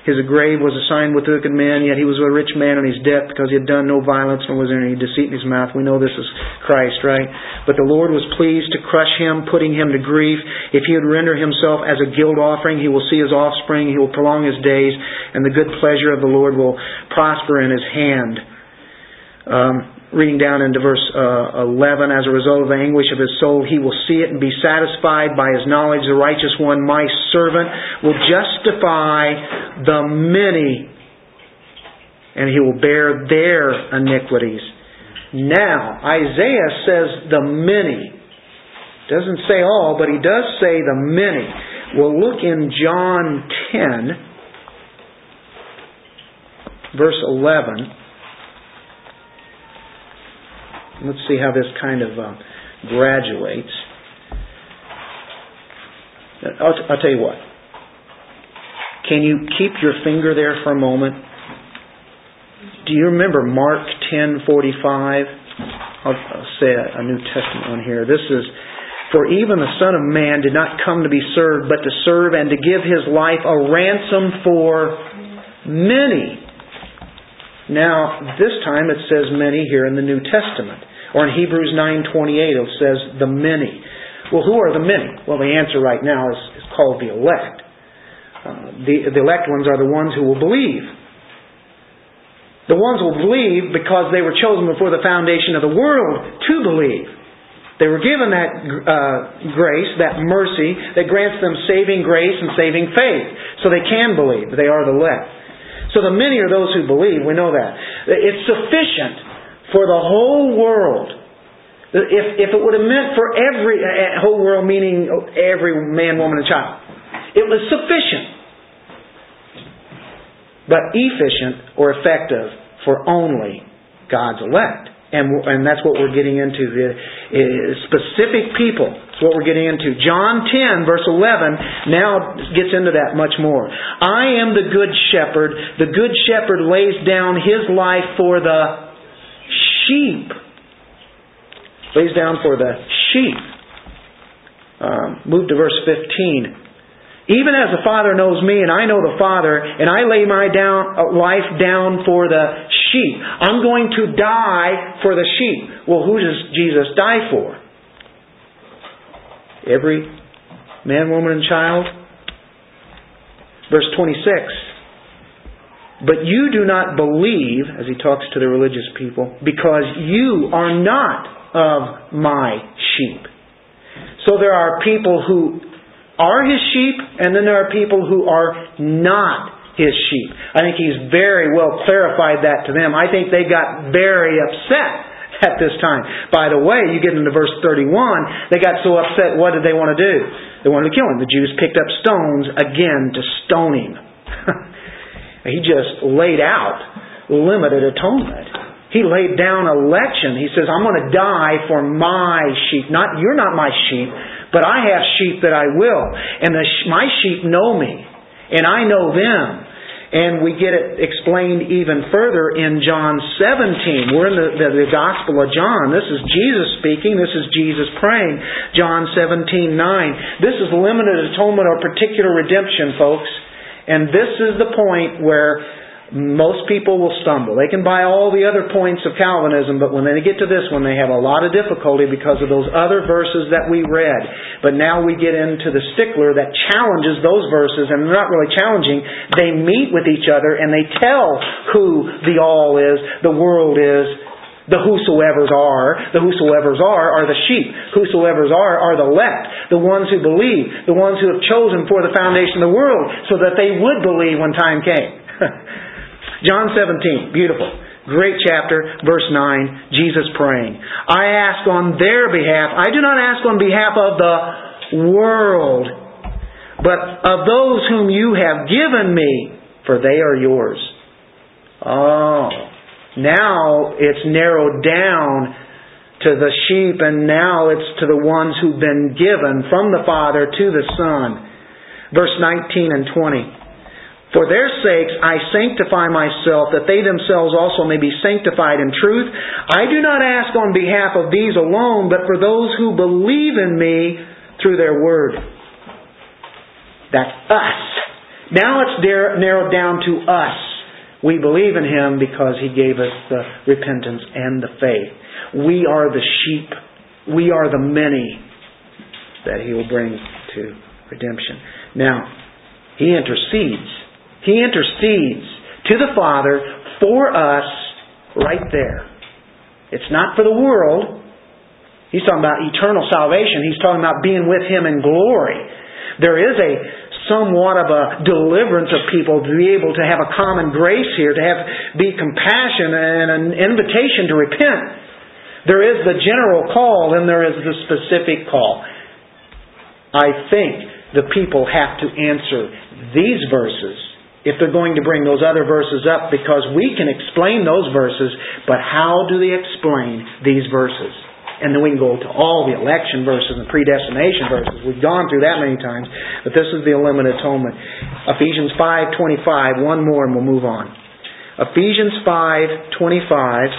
his grave was assigned with wicked men, yet he was a rich man in his death because he had done no violence nor was there any deceit in his mouth. We know this is Christ, right? But the Lord was pleased to crush him, putting him to grief. If he would render himself as a guilt offering, he will see his offspring, he will prolong his days, and the good pleasure of the Lord will prosper in his hand. Um, reading down into verse uh, 11, as a result of the anguish of his soul, he will see it and be satisfied by his knowledge. The righteous one, my servant, will justify the many, and he will bear their iniquities. Now, Isaiah says the many. Doesn't say all, but he does say the many. We'll look in John 10, verse 11. Let's see how this kind of uh, graduates. I'll, t- I'll tell you what. Can you keep your finger there for a moment? Do you remember Mark 10:45? I'll, I'll say a, a New Testament one here. This is for even the Son of Man did not come to be served, but to serve and to give his life a ransom for many. Now, this time it says many here in the New Testament. Or in Hebrews 9.28 it says the many. Well, who are the many? Well, the answer right now is, is called the elect. Uh, the, the elect ones are the ones who will believe. The ones who will believe because they were chosen before the foundation of the world to believe. They were given that uh, grace, that mercy, that grants them saving grace and saving faith. So they can believe. They are the elect. So the many are those who believe. We know that. It's sufficient for the whole world. If, if it would have meant for every uh, whole world, meaning every man, woman, and child, it was sufficient. But efficient or effective for only God's elect. And, and that's what we're getting into. The, specific people. That's what we're getting into. John 10, verse 11, now gets into that much more. I am the good shepherd. The good shepherd lays down his life for the sheep. Lays down for the sheep. Um, move to verse 15. Even as the Father knows me, and I know the Father, and I lay my down, uh, life down for the sheep. I'm going to die for the sheep. Well, who does Jesus die for? Every man, woman, and child? Verse 26. But you do not believe, as he talks to the religious people, because you are not of my sheep. So there are people who are his sheep, and then there are people who are not his sheep. I think he's very well clarified that to them. I think they got very upset at this time. By the way, you get into verse 31, they got so upset, what did they want to do? They wanted to kill him. The Jews picked up stones again to stone him. He just laid out limited atonement. He laid down election. He says, I'm going to die for my sheep. Not, you're not my sheep, but I have sheep that I will. And the, my sheep know me, and I know them. And we get it explained even further in John 17. We're in the, the, the, Gospel of John. This is Jesus speaking. This is Jesus praying. John 17, 9. This is limited atonement or particular redemption, folks. And this is the point where most people will stumble. They can buy all the other points of Calvinism, but when they get to this one, they have a lot of difficulty because of those other verses that we read. But now we get into the stickler that challenges those verses, and they're not really challenging. They meet with each other and they tell who the all is, the world is, The whosoever's are, the whosoever's are, are the sheep. Whosoever's are, are the elect, the ones who believe, the ones who have chosen for the foundation of the world, so that they would believe when time came. John 17, beautiful. Great chapter, verse 9, Jesus praying. I ask on their behalf, I do not ask on behalf of the world, but of those whom you have given me, for they are yours. Oh, now it's narrowed down to the sheep, and now it's to the ones who've been given from the Father to the Son. Verse 19 and 20. For their sakes I sanctify myself, that they themselves also may be sanctified in truth. I do not ask on behalf of these alone, but for those who believe in me through their word. That's us. Now it's narrowed down to us. We believe in Him because He gave us the repentance and the faith. We are the sheep. We are the many that He will bring to redemption. Now, He intercedes. He intercedes to the Father for us right there. It's not for the world. He's talking about eternal salvation. He's talking about being with Him in glory. There is a somewhat of a deliverance of people to be able to have a common grace here, to have be compassion and an invitation to repent. There is the general call and there is the specific call. I think the people have to answer these verses if they're going to bring those other verses up because we can explain those verses, but how do they explain these verses? And then we can go to all the election verses and predestination verses. We've gone through that many times, but this is the limited atonement. Ephesians 5:25, one more and we'll move on. Ephesians 5:25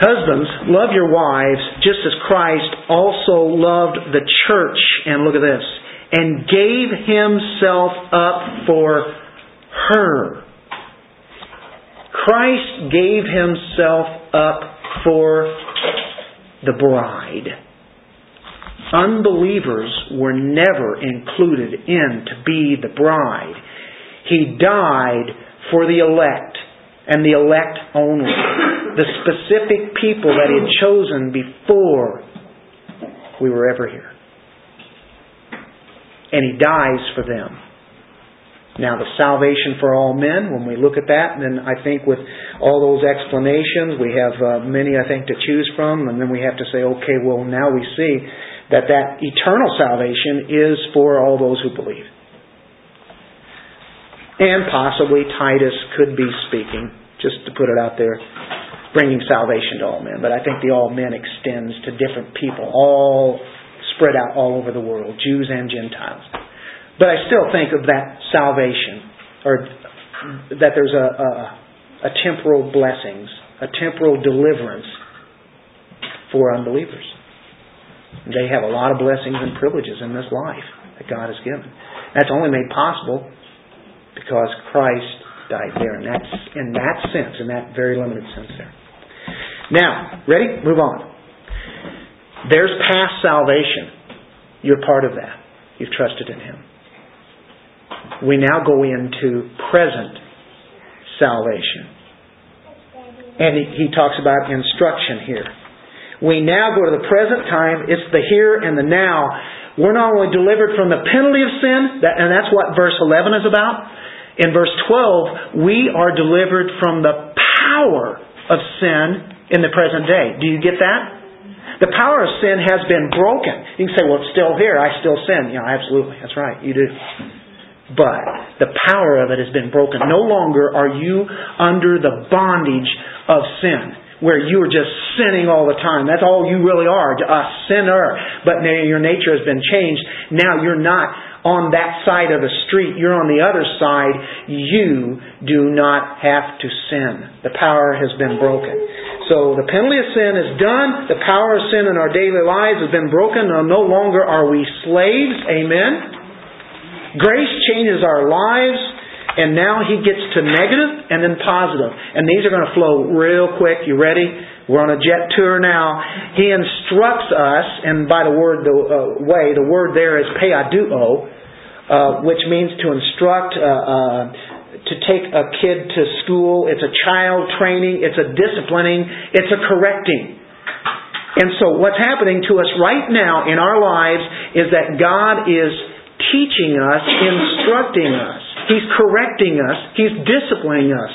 Husbands, love your wives just as Christ also loved the church and look at this, and gave himself up for her Christ gave himself up for the bride. Unbelievers were never included in to be the bride. He died for the elect and the elect only. The specific people that he had chosen before we were ever here. And he dies for them. Now, the salvation for all men, when we look at that, and then I think with all those explanations, we have uh, many, I think, to choose from, and then we have to say, okay, well, now we see that that eternal salvation is for all those who believe. And possibly Titus could be speaking, just to put it out there, bringing salvation to all men. But I think the all men extends to different people, all spread out all over the world, Jews and Gentiles. But I still think of that salvation, or that there's a, a, a temporal blessings, a temporal deliverance for unbelievers. They have a lot of blessings and privileges in this life that God has given. That's only made possible because Christ died there. And that's in that sense, in that very limited sense there. Now, ready? Move on. There's past salvation. You're part of that. You've trusted in Him we now go into present salvation. And he, talks about instruction here. We now go to the present time. It's the here and the now. We're not only delivered from the penalty of sin, and that's what verse 11 is about. In verse 12, we are delivered from the power of sin in the present day. Do you get that? The power of sin has been broken. You can say, well, it's still here. I still sin. Yeah, absolutely. That's right. You do. But the power of it has been broken. No longer are you under the bondage of sin, where you are just sinning all the time. That's all you really are, a sinner. But now your nature has been changed. Now you're not on that side of the street. You're on the other side. You do not have to sin. The power has been broken. So the penalty of sin is done. The power of sin in our daily lives has been broken. No longer are we slaves. Amen. Grace changes our lives, and now he gets to negative and then positive. And these are going to flow real quick. You ready? We're on a jet tour now. He instructs us, and by the word the uh, way, the word there is paiduo, uh, which means to instruct, uh, uh to take a kid to school. It's a child training. It's a disciplining. It's a correcting. And so what's happening to us right now in our lives is that God is teaching us, instructing us. He's correcting us. He's disciplining us.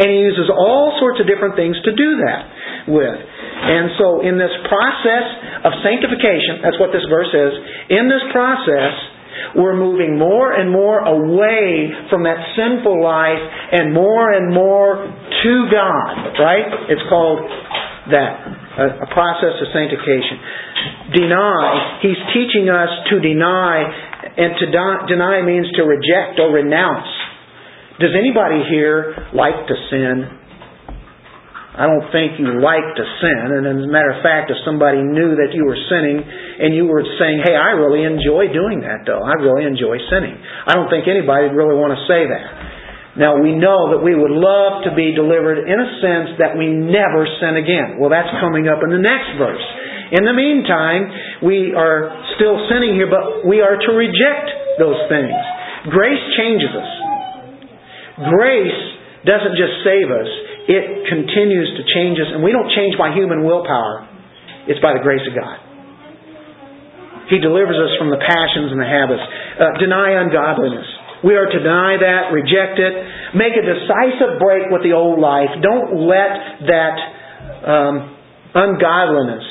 And He uses all sorts of different things to do that with. And so in this process of sanctification, that's what this verse is, in this process, we're moving more and more away from that sinful life and more and more to God, right? It's called that, a, process of sanctification. Deny, he's teaching us to deny, and to deny means to reject or renounce. Does anybody here like to sin? I don't think you like to sin. And as a matter of fact, if somebody knew that you were sinning and you were saying, hey, I really enjoy doing that though. I really enjoy sinning. I don't think anybody would really want to say that. Now we know that we would love to be delivered in a sense that we never sin again. Well, that's coming up in the next verse. In the meantime, we are still sinning here, but we are to reject those things. Grace changes us. Grace doesn't just save us, it continues to change us, and we don't change by human willpower. It's by the grace of God. He delivers us from the passions and the habits. Uh, deny ungodliness. We are to deny that, reject it, make a decisive break with the old life. Don't let that um, ungodliness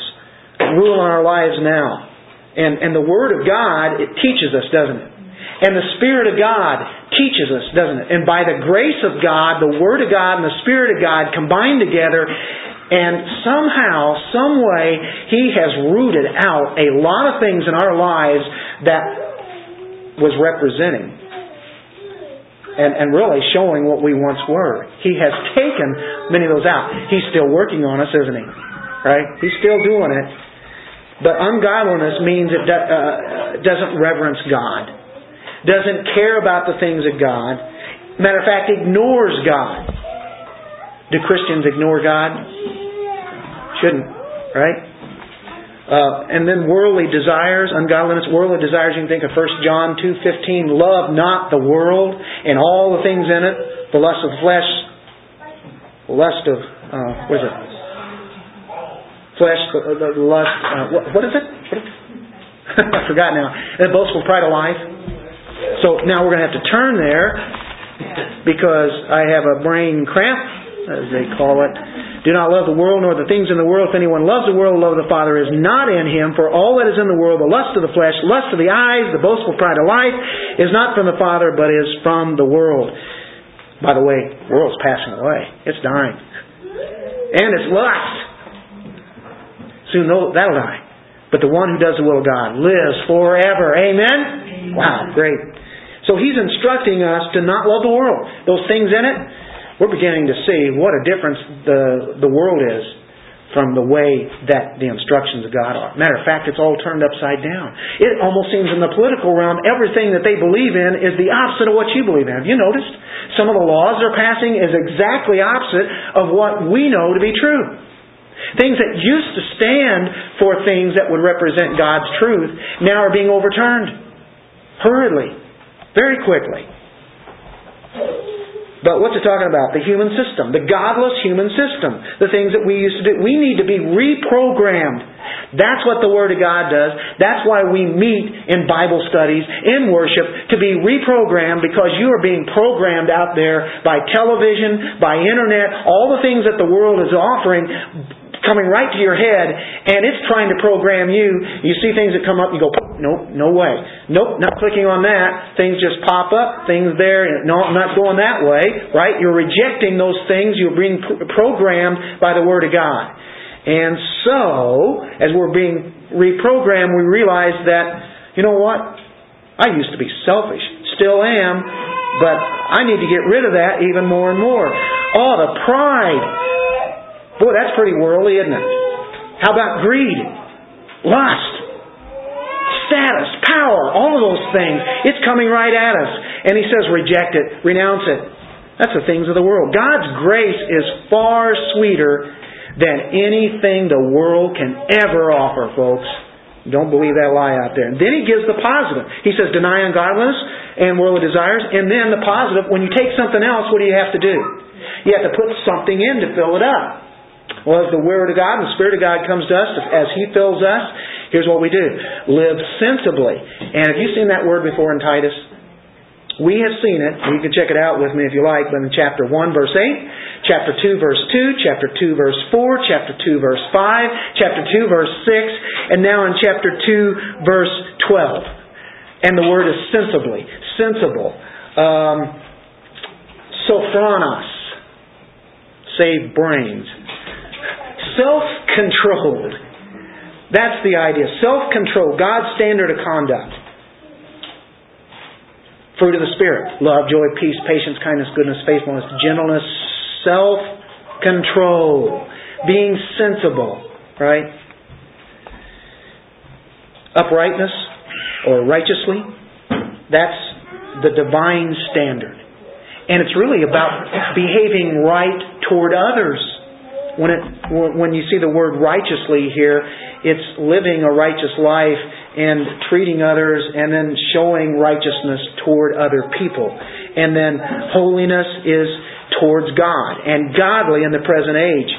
rule in our lives now. And, and the Word of God, it teaches us, doesn't it? And the Spirit of God teaches us, doesn't it? And by the grace of God, the Word of God and the Spirit of God combine together, and somehow, some way, He has rooted out a lot of things in our lives that was representing and, and really showing what we once were. He has taken many of those out. He's still working on us, isn't He? Right? He's still doing it. But ungodliness means it do, uh, doesn't reverence God doesn't care about the things of God. Matter of fact, ignores God. Do Christians ignore God? Shouldn't, right? Uh, and then worldly desires, ungodliness, worldly desires. You can think of 1 John two fifteen. Love not the world and all the things in it, the lust of the flesh, lust of uh, what is it? Flesh, the, lust. Uh, what, what is it? I forgot now. And boastful pride of life. So now we're going to have to turn there because I have a brain cramp, as they call it. Do not love the world nor the things in the world. If anyone loves the world, the love of the Father is not in him. For all that is in the world, the lust of the flesh, lust of the eyes, the boastful pride of life, is not from the Father, but is from the world. By the way, the world's passing away. It's dying. And it's lust. Soon that'll die. But the one who does the will of God lives forever. Amen? Wow, great. So he's instructing us to not love the world. Those things in it, we're beginning to see what a difference the, the world is from the way that the instructions of God are. Matter of fact, it's all turned upside down. It almost seems in the political realm, everything that they believe in is the opposite of what you believe in. Have you noticed? Some of the laws they're passing is exactly opposite of what we know to be true. Things that used to stand for things that would represent God's truth now are being overturned hurriedly. Very quickly. But what's it talking about? The human system, the godless human system, the things that we used to do. We need to be reprogrammed. That's what the Word of God does. That's why we meet in Bible studies, in worship, to be reprogrammed because you are being programmed out there by television, by internet, all the things that the world is offering coming right to your head, and it's trying to program you. You see things that come up, you go, nope, no way. Nope, not clicking on that. Things just pop up, things there, no, I'm not going that way, right? You're rejecting those things. You're being programmed by the Word of God. And so, as we're being reprogrammed, we realize that, you know what? I used to be selfish, still am, but I need to get rid of that even more and more. Oh, the pride Boy, that's pretty worldly, isn't it? How about greed? Lust? Status? Power? All of those things. It's coming right at us. And he says, reject it, renounce it. That's the things of the world. God's grace is far sweeter than anything the world can ever offer, folks. Don't believe that lie out there. And then he gives the positive. He says, deny ungodliness and worldly desires. And then the positive, when you take something else, what do you have to do? You have to put something in to fill it up. Well, as the Word of God and the Spirit of God comes to us, as He fills us, here's what we do. Live sensibly. And have you seen that word before in Titus? We have seen it. You can check it out with me if you like, but in chapter 1, verse 8, chapter 2, verse 2, chapter 2, verse 4, chapter 2, verse 5, chapter 2, verse 6, and now in chapter 2, verse 12. And the word is sensibly, sensible. Um, sophronos, save brains. Self controlled. That's the idea. Self control, God's standard of conduct. Fruit of the Spirit love, joy, peace, patience, kindness, goodness, faithfulness, gentleness, self control, being sensible, right? Uprightness or righteously, that's the divine standard. And it's really about behaving right toward others. When, it, when you see the word righteously here, it's living a righteous life and treating others and then showing righteousness toward other people. And then holiness is towards God and godly in the present age.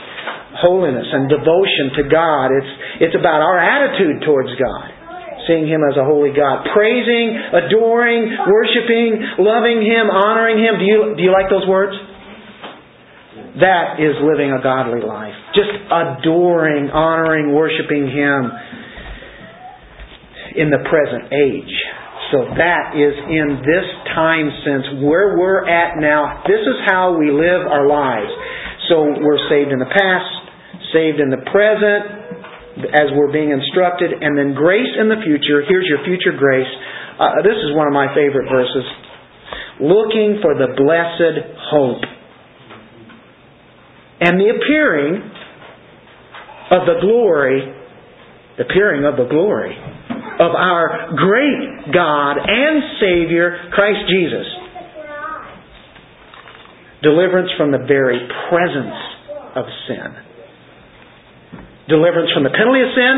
Holiness and devotion to God. It's, it's about our attitude towards God. Seeing Him as a holy God. Praising, adoring, worshiping, loving Him, honoring Him. Do you, do you like those words? That is living a godly life. Just adoring, honoring, worshiping Him in the present age. So that is in this time sense where we're at now. This is how we live our lives. So we're saved in the past, saved in the present, as we're being instructed, and then grace in the future. Here's your future grace. Uh, this is one of my favorite verses. Looking for the blessed hope and the appearing of the glory, the appearing of the glory of our great God and Savior, Christ Jesus. Deliverance from the very presence of sin. Deliverance from the penalty of sin,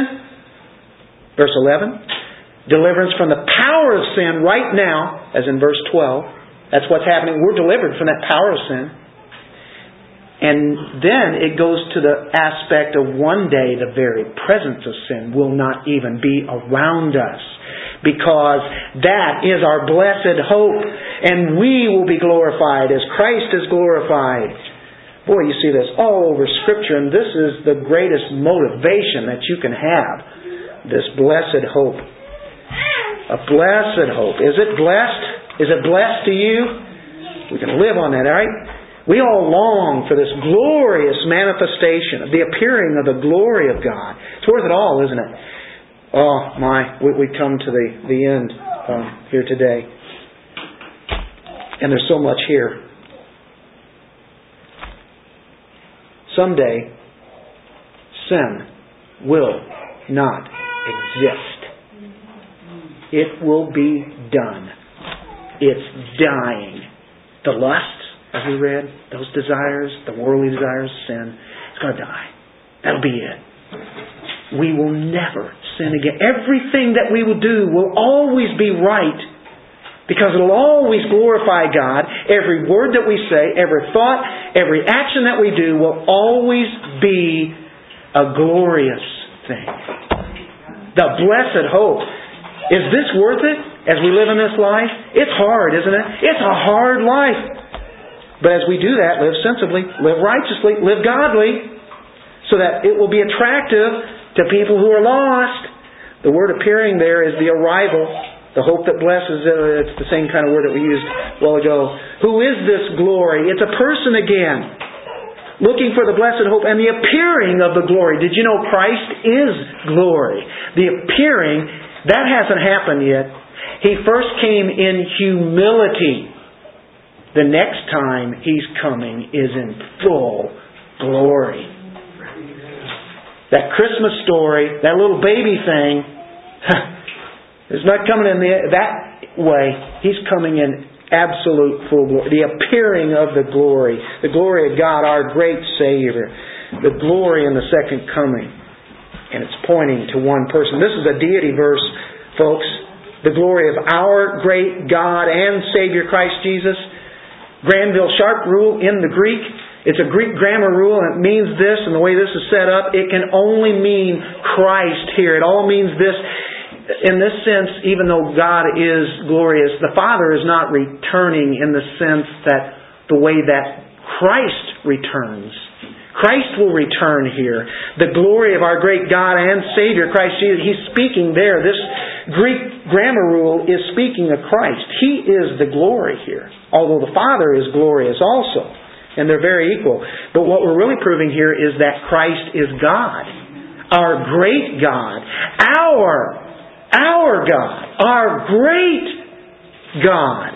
verse 11. Deliverance from the power of sin right now, as in verse 12. That's what's happening. We're delivered from that power of sin. And then it goes to the aspect of one day the very presence of sin will not even be around us. Because that is our blessed hope. And we will be glorified as Christ is glorified. Boy, you see this all over Scripture, and this is the greatest motivation that you can have. This blessed hope. A blessed hope. Is it blessed? Is it blessed to you? We can live on that, alright? We all long for this glorious manifestation of the appearing of the glory of God. It's worth it all, isn't it? Oh my, we, come to the, the end um, here today. And there's so much here. Someday, sin will not exist. It will be done. It's dying. The lusts, as we read, those desires, the worldly desires, sin, it's going to die. That'll be it. We will never sin again. Everything that we will do will always be right because it'll always glorify God. Every word that we say, every thought, every action that we do will always be a glorious thing. The blessed hope. Is this worth it as we live in this life? It's hard, isn't it? It's a hard life. But as we do that, live sensibly, live righteously, live godly, so that it will be attractive to people who are lost. The word appearing there is the arrival, the hope that blesses. Uh, it's the same kind of word that we used a while ago. Who is this glory? It's a person again. Looking for the blessed hope and the appearing of the glory. Did you know Christ is glory? The appearing, that hasn't happened yet. He first came in humility the next time He's coming is in full glory. That Christmas story, that little baby thing, is not coming in the, that way. He's coming in absolute full glory. The appearing of the glory. The glory of God, our great Savior. The glory in the second coming. And it's pointing to one person. This is a deity verse, folks. The glory of our great God and Savior Christ Jesus. Granville Sharp rule in the Greek. It's a Greek grammar rule and it means this and the way this is set up, it can only mean Christ here. It all means this in this sense, even though God is glorious, the Father is not returning in the sense that the way that Christ returns. Christ will return here. The glory of our great God and Savior, Christ Jesus, He's speaking there. This Greek grammar rule is speaking of Christ. He is the glory here, although the Father is glorious also. And they're very equal. But what we're really proving here is that Christ is God. Our great God. Our our God, our great God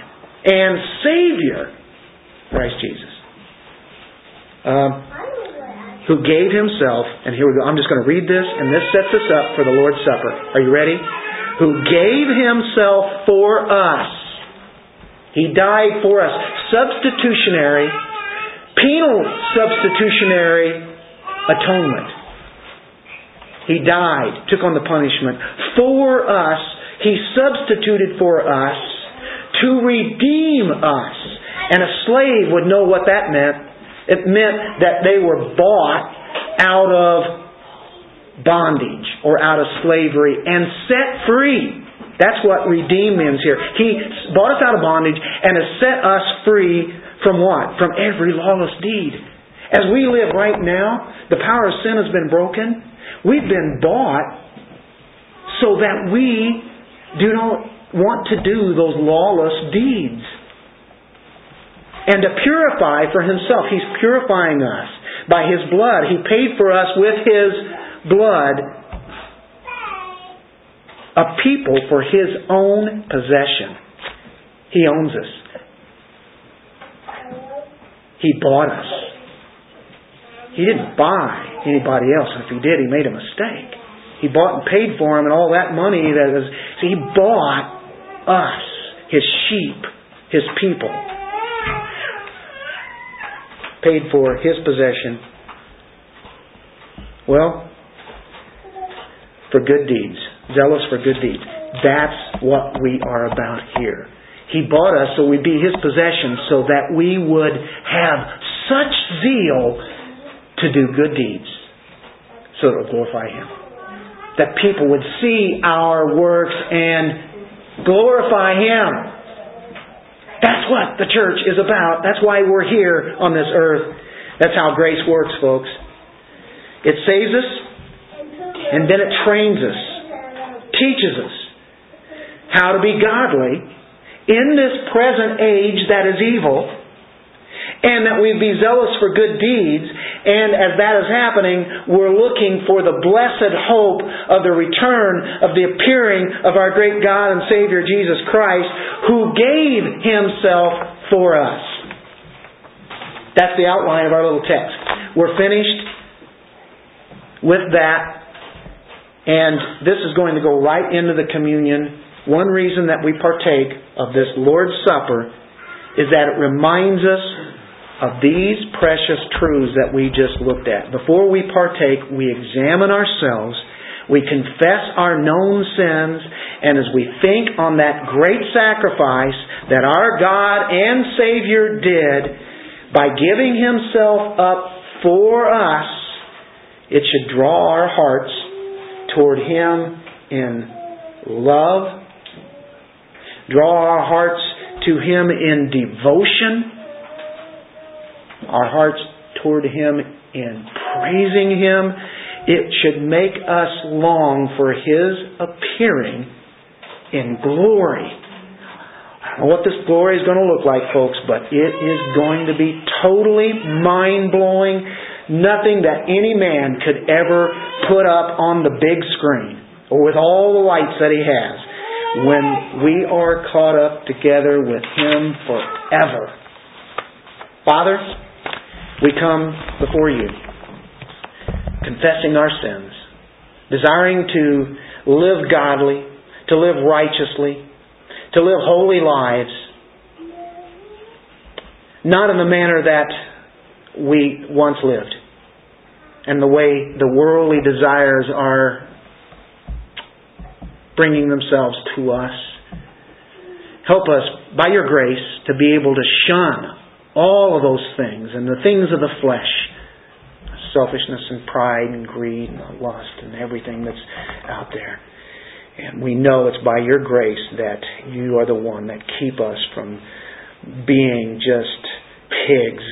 and Savior, Christ Jesus, um, who gave Himself, and here we go, I'm just going to read this, and this sets us up for the Lord's Supper. Are you ready? Who gave Himself for us. He died for us. Substitutionary, penal substitutionary atonement. He died, took on the punishment for us. He substituted for us to redeem us. And a slave would know what that meant. It meant that they were bought out of bondage or out of slavery and set free. That's what redeem means here. He bought us out of bondage and has set us free from what? From every lawless deed. As we live right now, the power of sin has been broken. We've been bought so that we do not want to do those lawless deeds. And to purify for Himself. He's purifying us by His blood. He paid for us with His blood a people for His own possession. He owns us. He bought us. He didn't buy anybody else. If he did, he made a mistake. He bought and paid for him and all that money that is see, he bought us, his sheep, his people. Paid for his possession. Well, for good deeds. Zealous for good deeds. That's what we are about here. He bought us so we'd be His possession so that we would have such zeal to do good deeds so it will glorify Him. That people would see our works and glorify Him. That's what the church is about. That's why we're here on this earth. That's how grace works, folks. It saves us, and then it trains us, teaches us how to be godly in this present age that is evil and that we be zealous for good deeds. And as that is happening, we're looking for the blessed hope of the return of the appearing of our great God and Savior Jesus Christ, who gave Himself for us. That's the outline of our little text. We're finished with that, and this is going to go right into the communion. One reason that we partake of this Lord's Supper is that it reminds us of these precious truths that we just looked at. Before we partake, we examine ourselves, we confess our known sins, and as we think on that great sacrifice that our God and Savior did by giving Himself up for us, it should draw our hearts toward Him in love, draw our hearts to Him in devotion, our hearts toward Him in praising Him. It should make us long for His appearing in glory. I don't know what this glory is going to look like, folks, but it is going to be totally mind blowing. Nothing that any man could ever put up on the big screen or with all the lights that he has when we are caught up together with Him forever. Father, we come before you, confessing our sins, desiring to live godly, to live righteously, to live holy lives, not in the manner that we once lived. And the way the worldly desires are bringing themselves to us. Help us, by your grace, to be able to shun all of those things and the things of the flesh selfishness and pride and greed and lust and everything that's out there. And we know it's by your grace that you are the one that keep us from being just pigs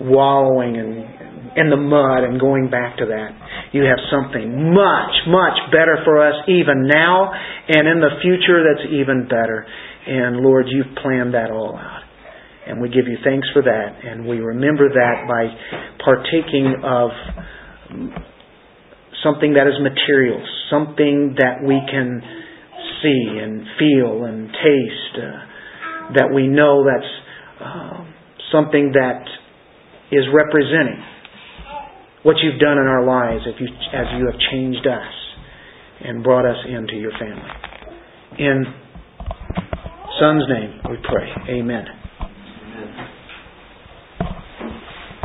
wallowing in, in the mud and going back to that. You have something much, much better for us even now and in the future that's even better. And Lord, you've planned that all out. And we give you thanks for that. And we remember that by partaking of something that is material, something that we can see and feel and taste, uh, that we know that's uh, something that is representing what you've done in our lives if you, as you have changed us and brought us into your family. In Son's name we pray. Amen.